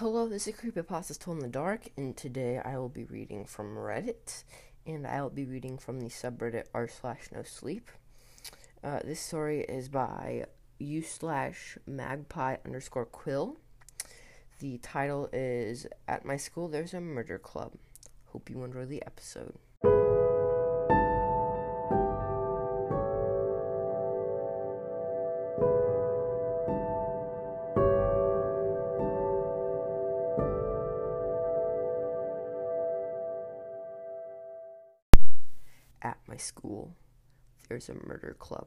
Hello, this is Creepypasta's Told in the Dark, and today I will be reading from Reddit, and I will be reading from the subreddit r slash no sleep. Uh, this story is by u slash magpie underscore quill. The title is At My School There's a Murder Club. Hope you enjoy the episode. A murder club.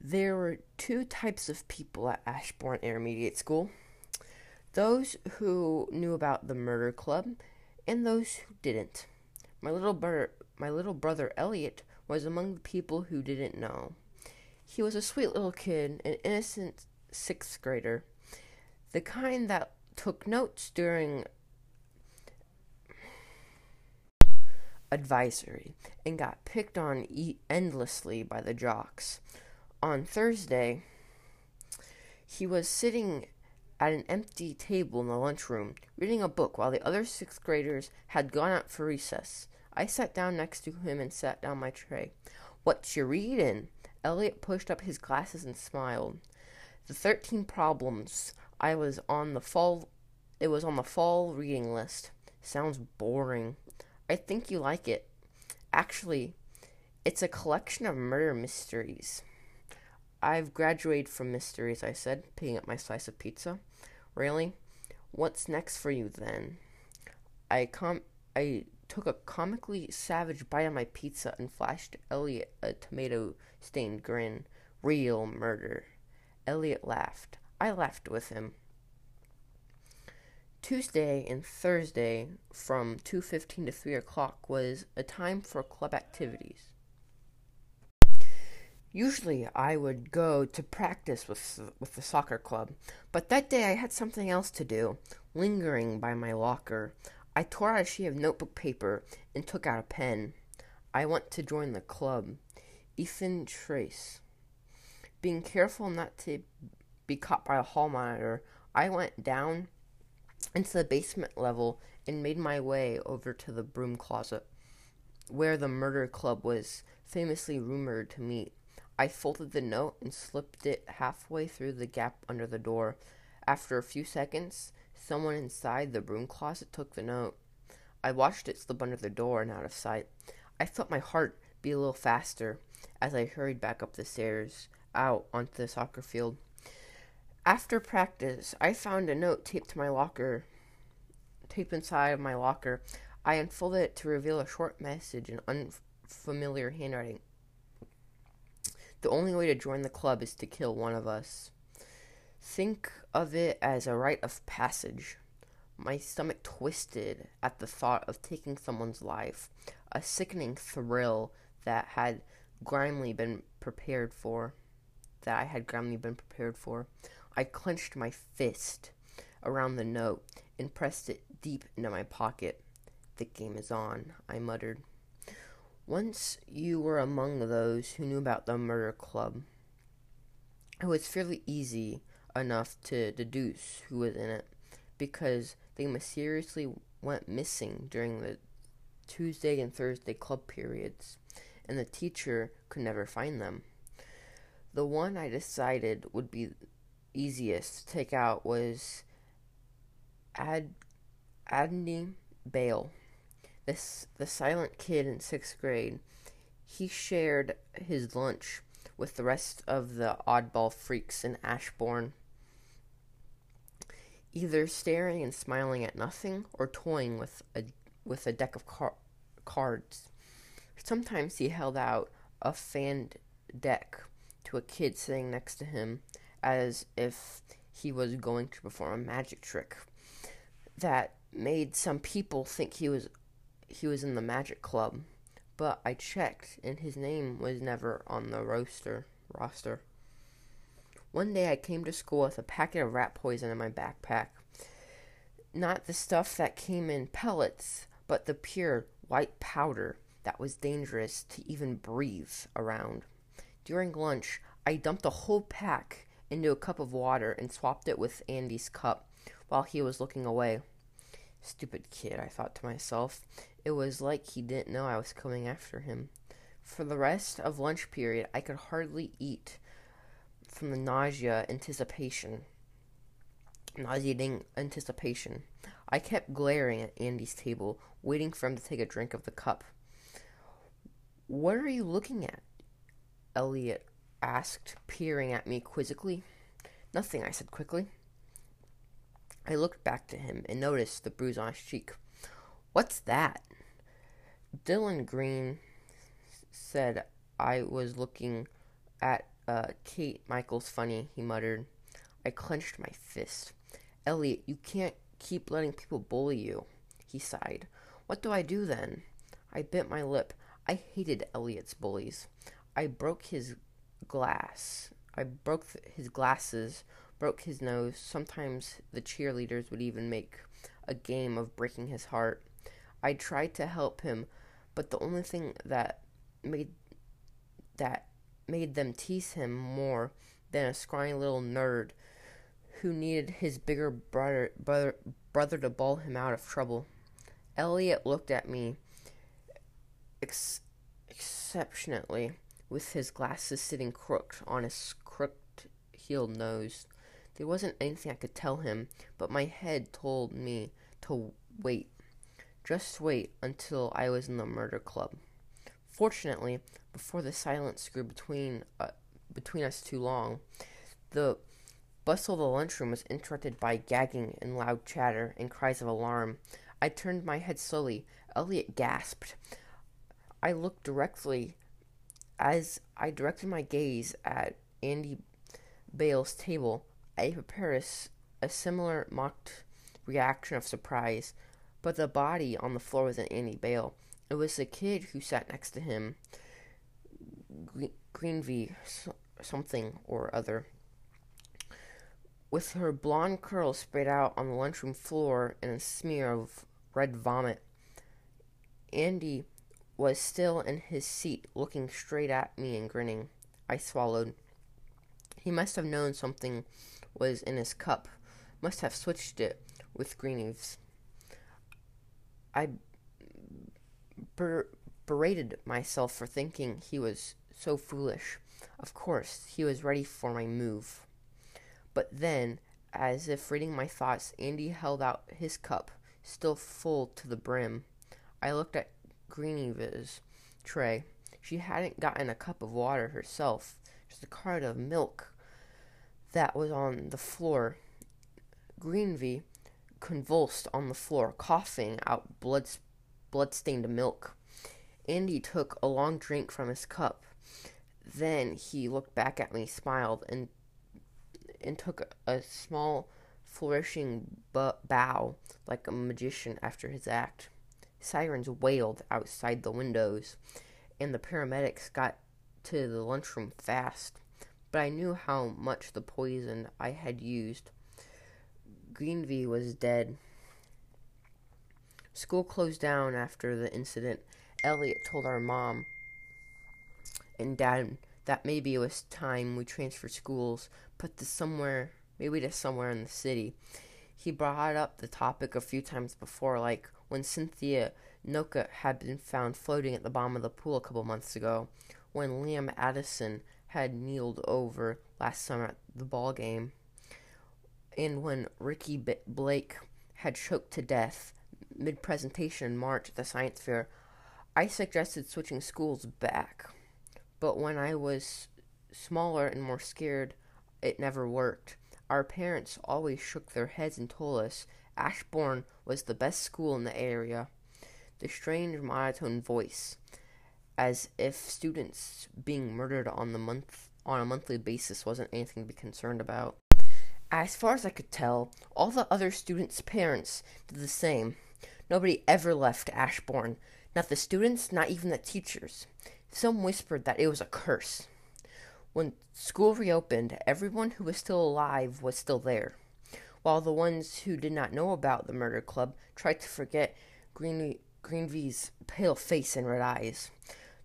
There were two types of people at Ashbourne Intermediate School those who knew about the murder club and those who didn't. My little brother, my little brother Elliot was among the people who didn't know. He was a sweet little kid, an innocent sixth grader, the kind that took notes during advisory and got picked on e- endlessly by the jocks. On Thursday, he was sitting at an empty table in the lunchroom, reading a book while the other sixth graders had gone out for recess. I sat down next to him and sat down my tray. What you reading? Elliot pushed up his glasses and smiled. The thirteen problems. I was on the fall it was on the fall reading list. Sounds boring. I think you like it. Actually, it's a collection of murder mysteries. I've graduated from mysteries, I said, picking up my slice of pizza. Really? What's next for you then? I com I took a comically savage bite of my pizza and flashed Elliot a tomato stained grin. Real murder. Elliot laughed. I laughed with him. Tuesday and Thursday from 2:15 to 3 o'clock was a time for club activities. Usually I would go to practice with with the soccer club, but that day I had something else to do. Lingering by my locker, I tore out a sheet of notebook paper and took out a pen. I want to join the club. Ethan Trace. Being careful not to be caught by a hall monitor, I went down into the basement level and made my way over to the broom closet, where the murder club was famously rumored to meet. I folded the note and slipped it halfway through the gap under the door. After a few seconds, someone inside the broom closet took the note. I watched it slip under the door and out of sight. I felt my heart beat a little faster as I hurried back up the stairs, out onto the soccer field. After practice, I found a note taped to my locker, taped inside of my locker. I unfolded it to reveal a short message in unfamiliar handwriting. The only way to join the club is to kill one of us. Think of it as a rite of passage. My stomach twisted at the thought of taking someone's life, a sickening thrill that had grimly been prepared for. That I had grimly been prepared for. I clenched my fist around the note and pressed it deep into my pocket. The game is on, I muttered. Once you were among those who knew about the murder club, it was fairly easy enough to deduce who was in it because they mysteriously went missing during the Tuesday and Thursday club periods, and the teacher could never find them. The one I decided would be easiest to take out was Ad Adney Bale this the silent kid in sixth grade, he shared his lunch with the rest of the oddball freaks in Ashbourne, either staring and smiling at nothing or toying with a with a deck of car- cards. Sometimes he held out a fanned deck to a kid sitting next to him as if he was going to perform a magic trick that made some people think he was he was in the Magic Club, but I checked and his name was never on the roster roster. One day I came to school with a packet of rat poison in my backpack. Not the stuff that came in pellets, but the pure white powder that was dangerous to even breathe around. During lunch, I dumped a whole pack into a cup of water and swapped it with Andy's cup while he was looking away. Stupid kid, I thought to myself. It was like he didn't know I was coming after him. For the rest of lunch period, I could hardly eat from the nausea anticipation. Nauseating anticipation. I kept glaring at Andy's table, waiting for him to take a drink of the cup. What are you looking at? Elliot asked, peering at me quizzically. Nothing, I said quickly. I looked back to him and noticed the bruise on his cheek. What's that? Dylan Green said I was looking at uh, Kate Michaels funny, he muttered. I clenched my fist. Elliot, you can't keep letting people bully you, he sighed. What do I do then? I bit my lip. I hated Elliot's bullies. I broke his glass. I broke his glasses, broke his nose. Sometimes the cheerleaders would even make a game of breaking his heart. I tried to help him, but the only thing that made that made them tease him more than a scrawny little nerd who needed his bigger brother, brother, brother to bawl him out of trouble. Elliot looked at me ex- exceptionally with his glasses sitting crooked on his crooked heeled nose. There wasn't anything I could tell him, but my head told me to wait. Just wait until I was in the murder club. Fortunately, before the silence grew between uh, between us too long, the bustle of the lunchroom was interrupted by gagging and loud chatter and cries of alarm. I turned my head slowly. Elliot gasped. I looked directly as I directed my gaze at Andy Bale's table. I prepared a, a similar mocked reaction of surprise, but the body on the floor wasn't Andy Bale. It was the kid who sat next to him. Greenvy something or other. With her blonde curls spread out on the lunchroom floor in a smear of red vomit, Andy was still in his seat, looking straight at me and grinning. I swallowed. He must have known something was in his cup, must have switched it with Greeneves. I ber- berated myself for thinking he was so foolish. Of course, he was ready for my move. But then, as if reading my thoughts, Andy held out his cup, still full to the brim. I looked at Greeneva's tray. She hadn't gotten a cup of water herself, just a cart of milk that was on the floor. Greenvy convulsed on the floor, coughing out blood blood-stained milk. Andy took a long drink from his cup. Then he looked back at me, smiled, and and took a small, flourishing bow like a magician after his act. Sirens wailed outside the windows, and the paramedics got to the lunchroom fast. But I knew how much the poison I had used. Greenvy was dead. School closed down after the incident. Elliot told our mom and dad that maybe it was time we transferred schools, put to somewhere, maybe to somewhere in the city. He brought up the topic a few times before, like when Cynthia Noka had been found floating at the bottom of the pool a couple months ago, when Liam Addison had kneeled over last summer at the ball game, and when Ricky B- Blake had choked to death mid presentation in March at the science fair. I suggested switching schools back. But when I was smaller and more scared, it never worked. Our parents always shook their heads and told us Ashbourne was the best school in the area. The strange monotone voice, as if students being murdered on the month on a monthly basis wasn't anything to be concerned about. As far as I could tell, all the other students' parents did the same. Nobody ever left Ashbourne, not the students, not even the teachers. Some whispered that it was a curse. When school reopened, everyone who was still alive was still there, while the ones who did not know about the murder club tried to forget Green, Greenvy's pale face and red eyes.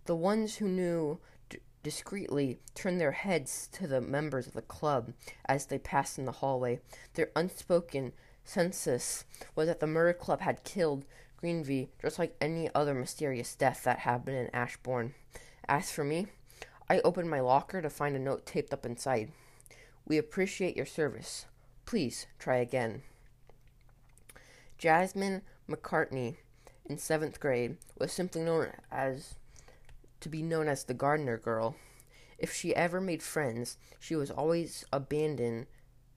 The ones who knew d- discreetly turned their heads to the members of the club as they passed in the hallway. Their unspoken census was that the murder club had killed Greenvy just like any other mysterious death that happened in Ashbourne. As for me, I opened my locker to find a note taped up inside. We appreciate your service. Please try again. Jasmine McCartney in seventh grade was simply known as to be known as the gardener girl. If she ever made friends, she was always abandoned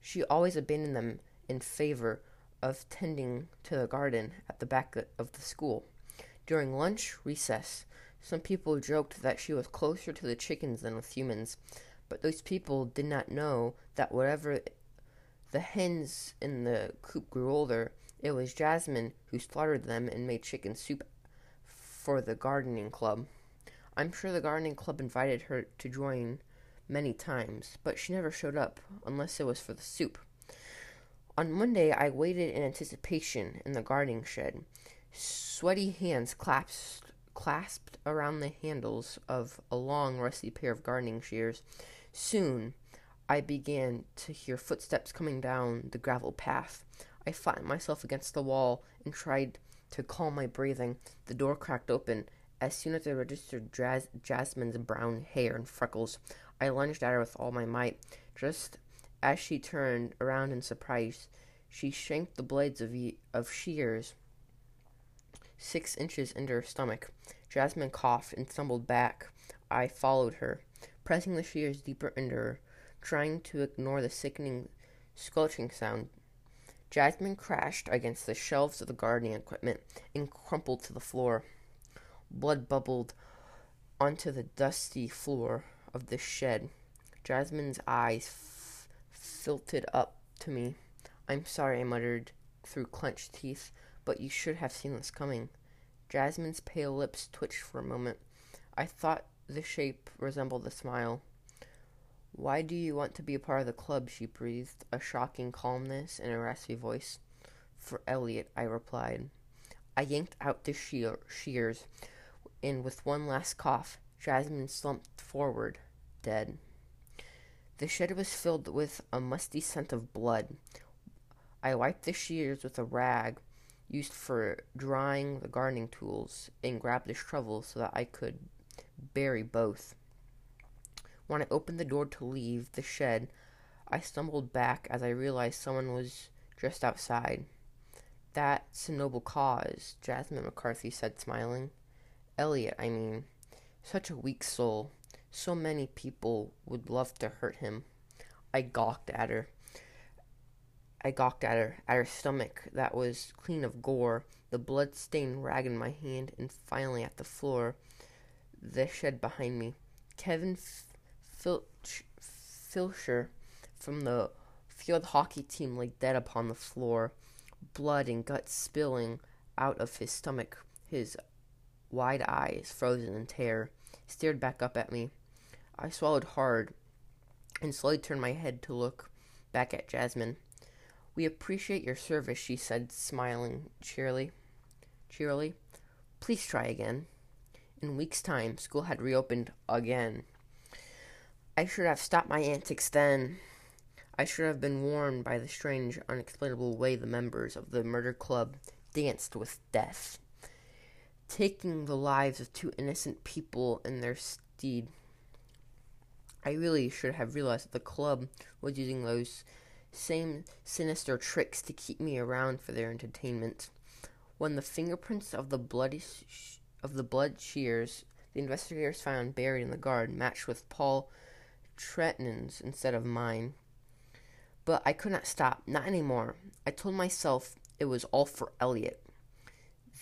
she always abandoned them in favor of tending to the garden at the back of the school. During lunch recess, some people joked that she was closer to the chickens than with humans, but those people did not know that whatever the hens in the coop grew older, it was Jasmine who slaughtered them and made chicken soup for the gardening club. I'm sure the gardening club invited her to join many times, but she never showed up unless it was for the soup. On Monday, I waited in anticipation in the gardening shed. Sweaty hands clasped, clasped around the handles of a long, rusty pair of gardening shears. Soon, I began to hear footsteps coming down the gravel path. I flattened myself against the wall and tried to calm my breathing. The door cracked open. As soon as I registered Jas- Jasmine's brown hair and freckles, I lunged at her with all my might. Just as she turned around in surprise, she shanked the blades of, ye- of shears six inches into her stomach. Jasmine coughed and stumbled back. I followed her, pressing the shears deeper into her, trying to ignore the sickening squelching sound. Jasmine crashed against the shelves of the gardening equipment and crumpled to the floor. Blood bubbled onto the dusty floor of the shed. Jasmine's eyes f- filtered up to me. I'm sorry, I muttered through clenched teeth, but you should have seen this coming. Jasmine's pale lips twitched for a moment. I thought the shape resembled a smile. Why do you want to be a part of the club? she breathed, a shocking calmness in a raspy voice. For Elliot, I replied. I yanked out the shear- shears, and with one last cough, Jasmine slumped forward, dead. The shed was filled with a musty scent of blood. I wiped the shears with a rag used for drying the gardening tools and grabbed the shovel so that I could bury both. When I opened the door to leave the shed, I stumbled back as I realized someone was just outside. That's a noble cause, Jasmine McCartney said, smiling. Elliot, I mean. Such a weak soul. So many people would love to hurt him. I gawked at her. I gawked at her, at her stomach that was clean of gore, the blood stained rag in my hand, and finally at the floor, the shed behind me. Kevin Filch, Filcher from the field hockey team lay dead upon the floor, blood and guts spilling out of his stomach. His wide eyes, frozen in terror, stared back up at me. I swallowed hard and slowly turned my head to look back at Jasmine. We appreciate your service, she said, smiling cheerily. Cheerily. Please try again. In week's time, school had reopened again. I should have stopped my antics then. I should have been warned by the strange, unexplainable way the members of the murder club danced with death, taking the lives of two innocent people in their stead. I really should have realized that the club was using those same sinister tricks to keep me around for their entertainment. When the fingerprints of the bloody sh- of the blood shears the investigators found buried in the garden matched with Paul Tretton's instead of mine. But I could not stop, not anymore. I told myself it was all for Elliot.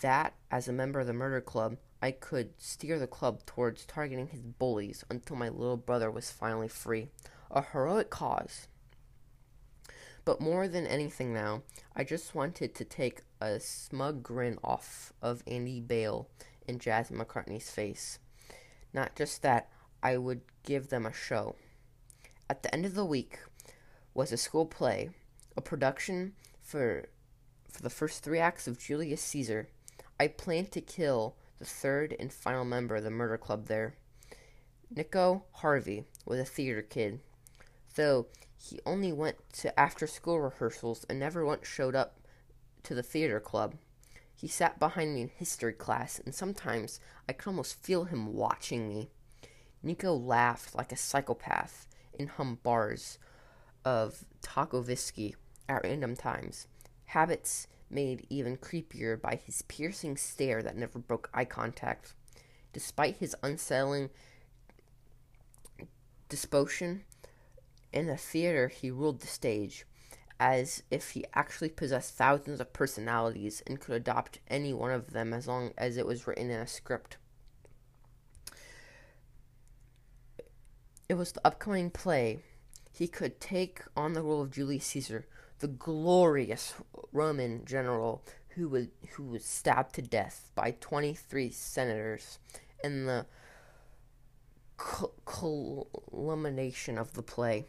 That, as a member of the murder club, I could steer the club towards targeting his bullies until my little brother was finally free. A heroic cause. But more than anything now, I just wanted to take a smug grin off of Andy Bale and Jasmine McCartney's face. Not just that, I would give them a show. At the end of the week was a school play, a production for for the first three acts of Julius Caesar. I planned to kill the third and final member of the murder club there. Nico Harvey was a theater kid, though he only went to after school rehearsals and never once showed up to the theater club. He sat behind me in history class, and sometimes I could almost feel him watching me. Nico laughed like a psychopath and hummed bars of Tchaikovsky at random times, habits made even creepier by his piercing stare that never broke eye contact. Despite his unsettling disposition, in the theater he ruled the stage as if he actually possessed thousands of personalities and could adopt any one of them as long as it was written in a script. It was the upcoming play. He could take on the role of Julius Caesar, the glorious Roman general who was who was stabbed to death by 23 senators in the culmination of the play.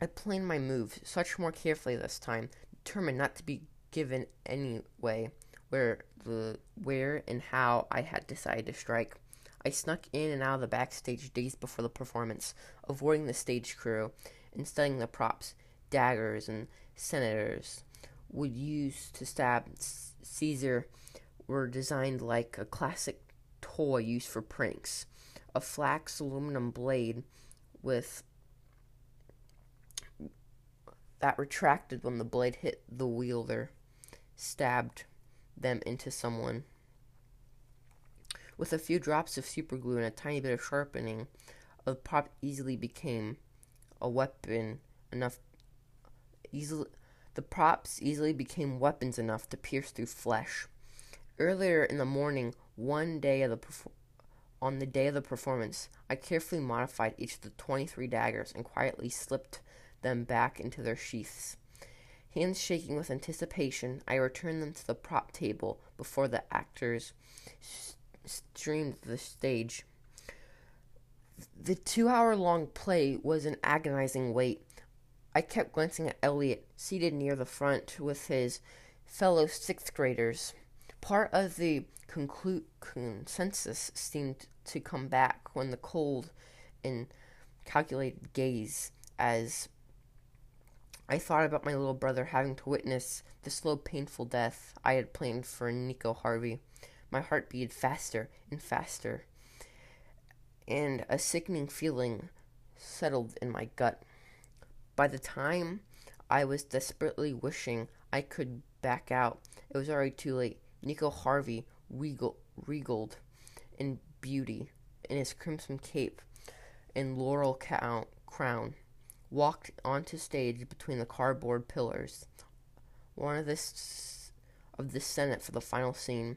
I planned my moves such more carefully this time, determined not to be given any way where the where and how I had decided to strike. I snuck in and out of the backstage days before the performance, avoiding the stage crew and studying the props, daggers and senators would use to stab Caesar were designed like a classic toy used for pranks. A flax aluminum blade with that retracted when the blade hit the wielder, stabbed them into someone. With a few drops of superglue and a tiny bit of sharpening, a prop easily became a weapon enough easily the props easily became weapons enough to pierce through flesh. Earlier in the morning, one day of the perfor- on the day of the performance, I carefully modified each of the 23 daggers and quietly slipped them back into their sheaths. Hands shaking with anticipation, I returned them to the prop table before the actors streamed the stage. The two hour long play was an agonizing wait. I kept glancing at Elliot, seated near the front with his fellow sixth graders. Part of the conclu- consensus seemed to come back when the cold and calculated gaze as I thought about my little brother having to witness the slow, painful death I had planned for Nico Harvey. My heart beat faster and faster, and a sickening feeling settled in my gut. By the time I was desperately wishing I could back out, it was already too late. Nico Harvey regal, regaled in beauty in his crimson cape and laurel crown walked onto stage between the cardboard pillars. One of the of the Senate for the final scene.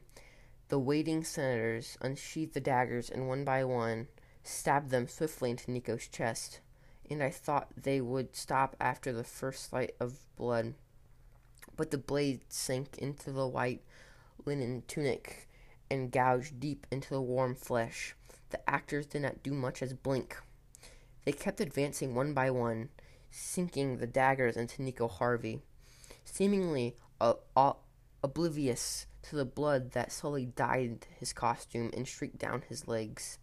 The waiting senators unsheathed the daggers and one by one stabbed them swiftly into Nico's chest, and I thought they would stop after the first sight of blood. But the blade sank into the white linen tunic and gouged deep into the warm flesh. The actors did not do much as blink. They kept advancing one by one, sinking the daggers into Nico Harvey, seemingly uh, uh, oblivious to the blood that slowly dyed his costume and streaked down his legs.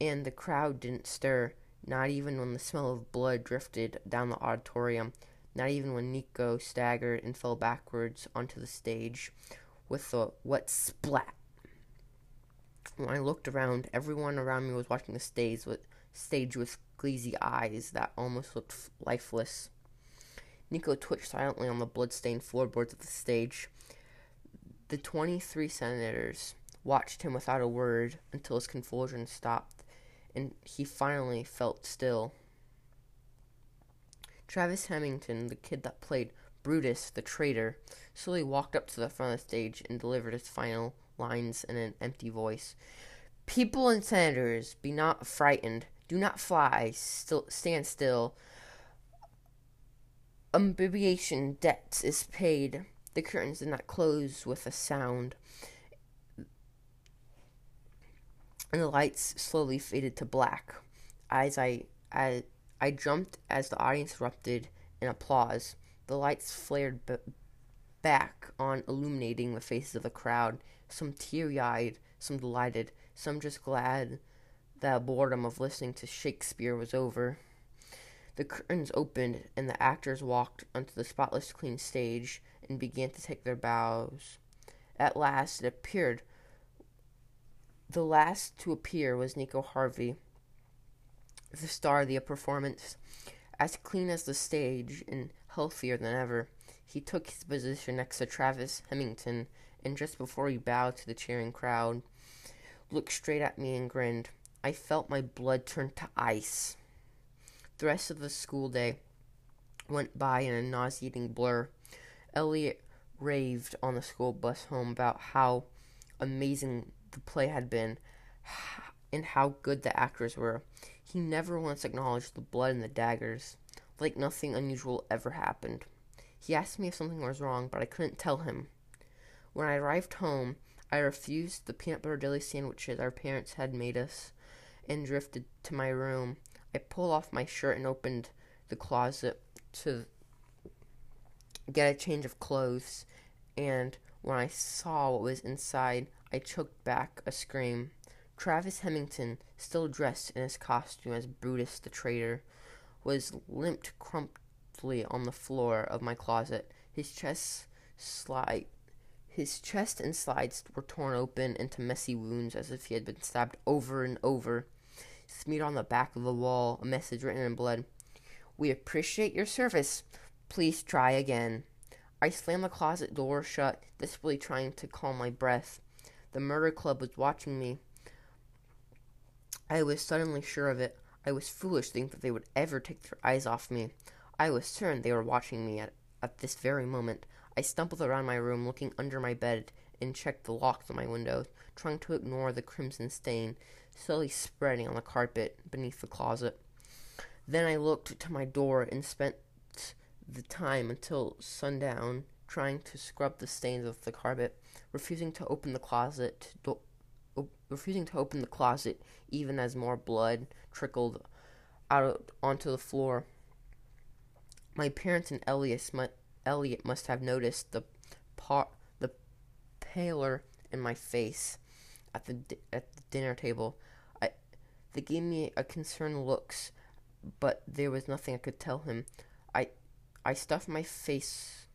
And the crowd didn't stir, not even when the smell of blood drifted down the auditorium, not even when Nico staggered and fell backwards onto the stage with a wet splat. When I looked around, everyone around me was watching the stage with stage with glazy eyes that almost looked lifeless. Nico twitched silently on the blood-stained floorboards of the stage. The twenty-three senators watched him without a word until his convulsion stopped, and he finally felt still. Travis Hemington, the kid that played Brutus the traitor, slowly walked up to the front of the stage and delivered his final lines in an empty voice. People and senators, be not frightened. Do not fly. Still, stand still. Amphibiation debt is paid. The curtains did not close with a sound, and the lights slowly faded to black. As I, I, I jumped as the audience erupted in applause. The lights flared b- back on, illuminating the faces of the crowd. Some teary-eyed, some delighted, some just glad that boredom of listening to Shakespeare was over. The curtains opened, and the actors walked onto the spotless clean stage and began to take their bows. At last it appeared. The last to appear was Nico Harvey, the star of the performance. As clean as the stage and healthier than ever, he took his position next to Travis Hemington, and just before he bowed to the cheering crowd, looked straight at me and grinned. I felt my blood turn to ice. The rest of the school day went by in a nauseating blur. Elliot raved on the school bus home about how amazing the play had been and how good the actors were. He never once acknowledged the blood and the daggers, like nothing unusual ever happened. He asked me if something was wrong, but I couldn't tell him. When I arrived home, I refused the peanut butter jelly sandwiches our parents had made us and drifted to my room. I pulled off my shirt and opened the closet to get a change of clothes, and when I saw what was inside, I choked back a scream. Travis Hemington, still dressed in his costume as Brutus the traitor, was limped crumply on the floor of my closet. His chest slide his chest and sides were torn open into messy wounds as if he had been stabbed over and over. Smeared on the back of the wall, a message written in blood. We appreciate your service. Please try again. I slammed the closet door shut, desperately trying to calm my breath. The murder club was watching me. I was suddenly sure of it. I was foolish to think that they would ever take their eyes off me. I was certain they were watching me at, at this very moment. I stumbled around my room, looking under my bed, and checked the locks on my windows, trying to ignore the crimson stain slowly spreading on the carpet beneath the closet. Then I looked to my door and spent the time until sundown trying to scrub the stains off the carpet, refusing to open the closet, do- refusing to open the closet even as more blood trickled out onto the floor. My parents and Elliot, Elliot must have noticed the par- pallor in my face at the at the dinner table. I they gave me a concerned looks, but there was nothing I could tell him. I I stuffed my face.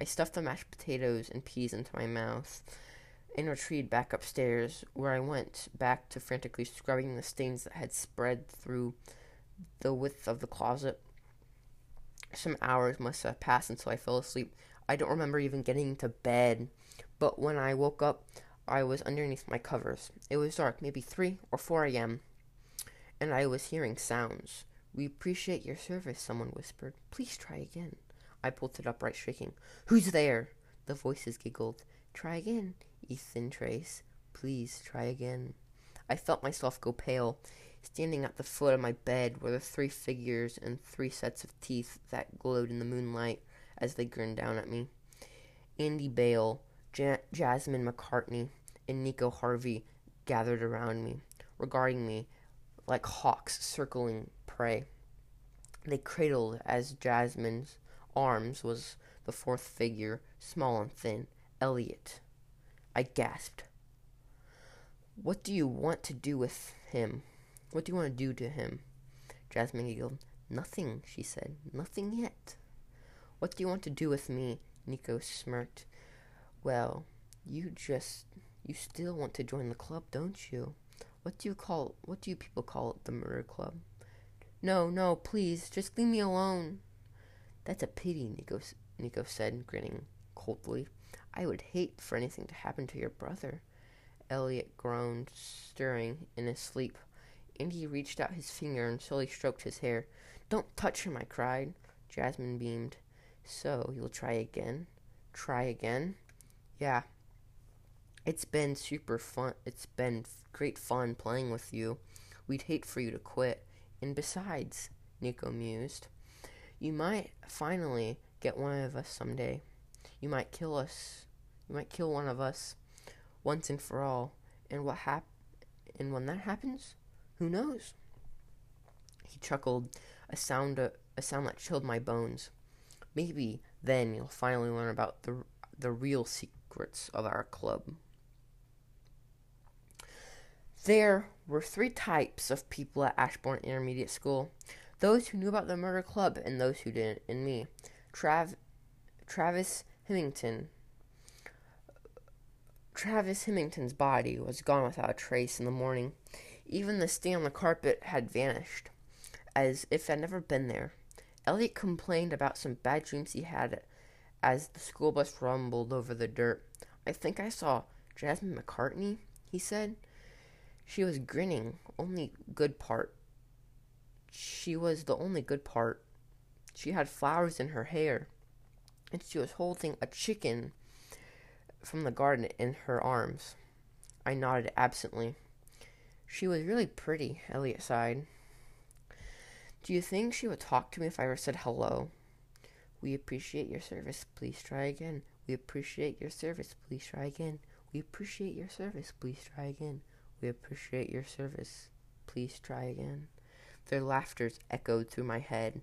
I stuffed the mashed potatoes and peas into my mouth and retreated back upstairs, where I went back to frantically scrubbing the stains that had spread through the width of the closet. Some hours must have passed until I fell asleep. I don't remember even getting to bed, but when I woke up, I was underneath my covers. It was dark, maybe 3 or 4 a.m., and I was hearing sounds. We appreciate your service, someone whispered. Please try again. I pulled it upright, shaking. Who's there? The voices giggled. Try again, Ethan Trace. Please try again. I felt myself go pale. Standing at the foot of my bed were the three figures and three sets of teeth that glowed in the moonlight as they grinned down at me. Andy Bale, ja- Jasmine McCartney, and Nico Harvey gathered around me, regarding me like hawks circling prey. They cradled as Jasmine's arms was the fourth figure, small and thin, Elliot. I gasped. What do you want to do with him? What do you want to do to him? Jasmine giggled. Nothing, she said. Nothing yet. What do you want to do with me? Nico smirked. Well, you just you still want to join the club, don't you? What do you call what do you people call it, the murder club? No, no, please, just leave me alone. That's a pity, Nico Nico said, grinning coldly. I would hate for anything to happen to your brother. Elliot groaned, stirring in his sleep. Andy reached out his finger and slowly stroked his hair. Don't touch him, I cried. Jasmine beamed. So, you'll try again? Try again? Yeah. It's been super fun. It's been great fun playing with you. We'd hate for you to quit. And besides, Nico mused, you might finally get one of us someday. You might kill us. You might kill one of us once and for all. And what hap- and when that happens, who knows? He chuckled, a sound a, a sound that chilled my bones. Maybe then you'll finally learn about the the real secrets of our club. There were three types of people at Ashbourne Intermediate School those who knew about the murder club and those who didn't, and me. Trav- Travis Hemington. Travis Hemington's body was gone without a trace in the morning. Even the stain on the carpet had vanished, as if it had never been there. Elliot complained about some bad dreams he had as the school bus rumbled over the dirt. I think I saw Jasmine McCartney, he said. She was grinning, only good part. She was the only good part. She had flowers in her hair, and she was holding a chicken from the garden in her arms. I nodded absently. She was really pretty, Elliot sighed. Do you think she would talk to me if I ever said hello? We appreciate your service. Please try again. We appreciate your service. Please try again. We appreciate your service. Please try again. We appreciate your service. Please try again. Their laughters echoed through my head.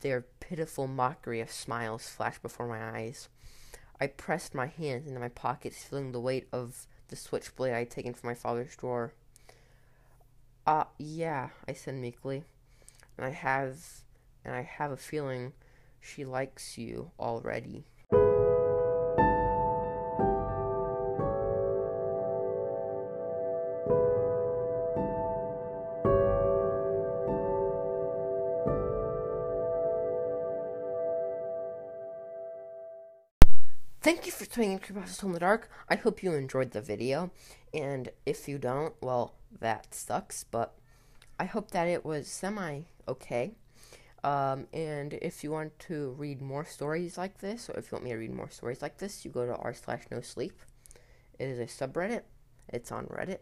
Their pitiful mockery of smiles flashed before my eyes. I pressed my hands into my pockets, feeling the weight of the switchblade I had taken from my father's drawer. Ah, uh, yeah, I said meekly. And I have and I have a feeling she likes you already. Thank you for tuning in to Creepypasta in the Dark. I hope you enjoyed the video, and if you don't, well, that sucks, but I hope that it was semi okay. Um, and if you want to read more stories like this, or if you want me to read more stories like this, you go to r slash no sleep. It is a subreddit. It's on Reddit.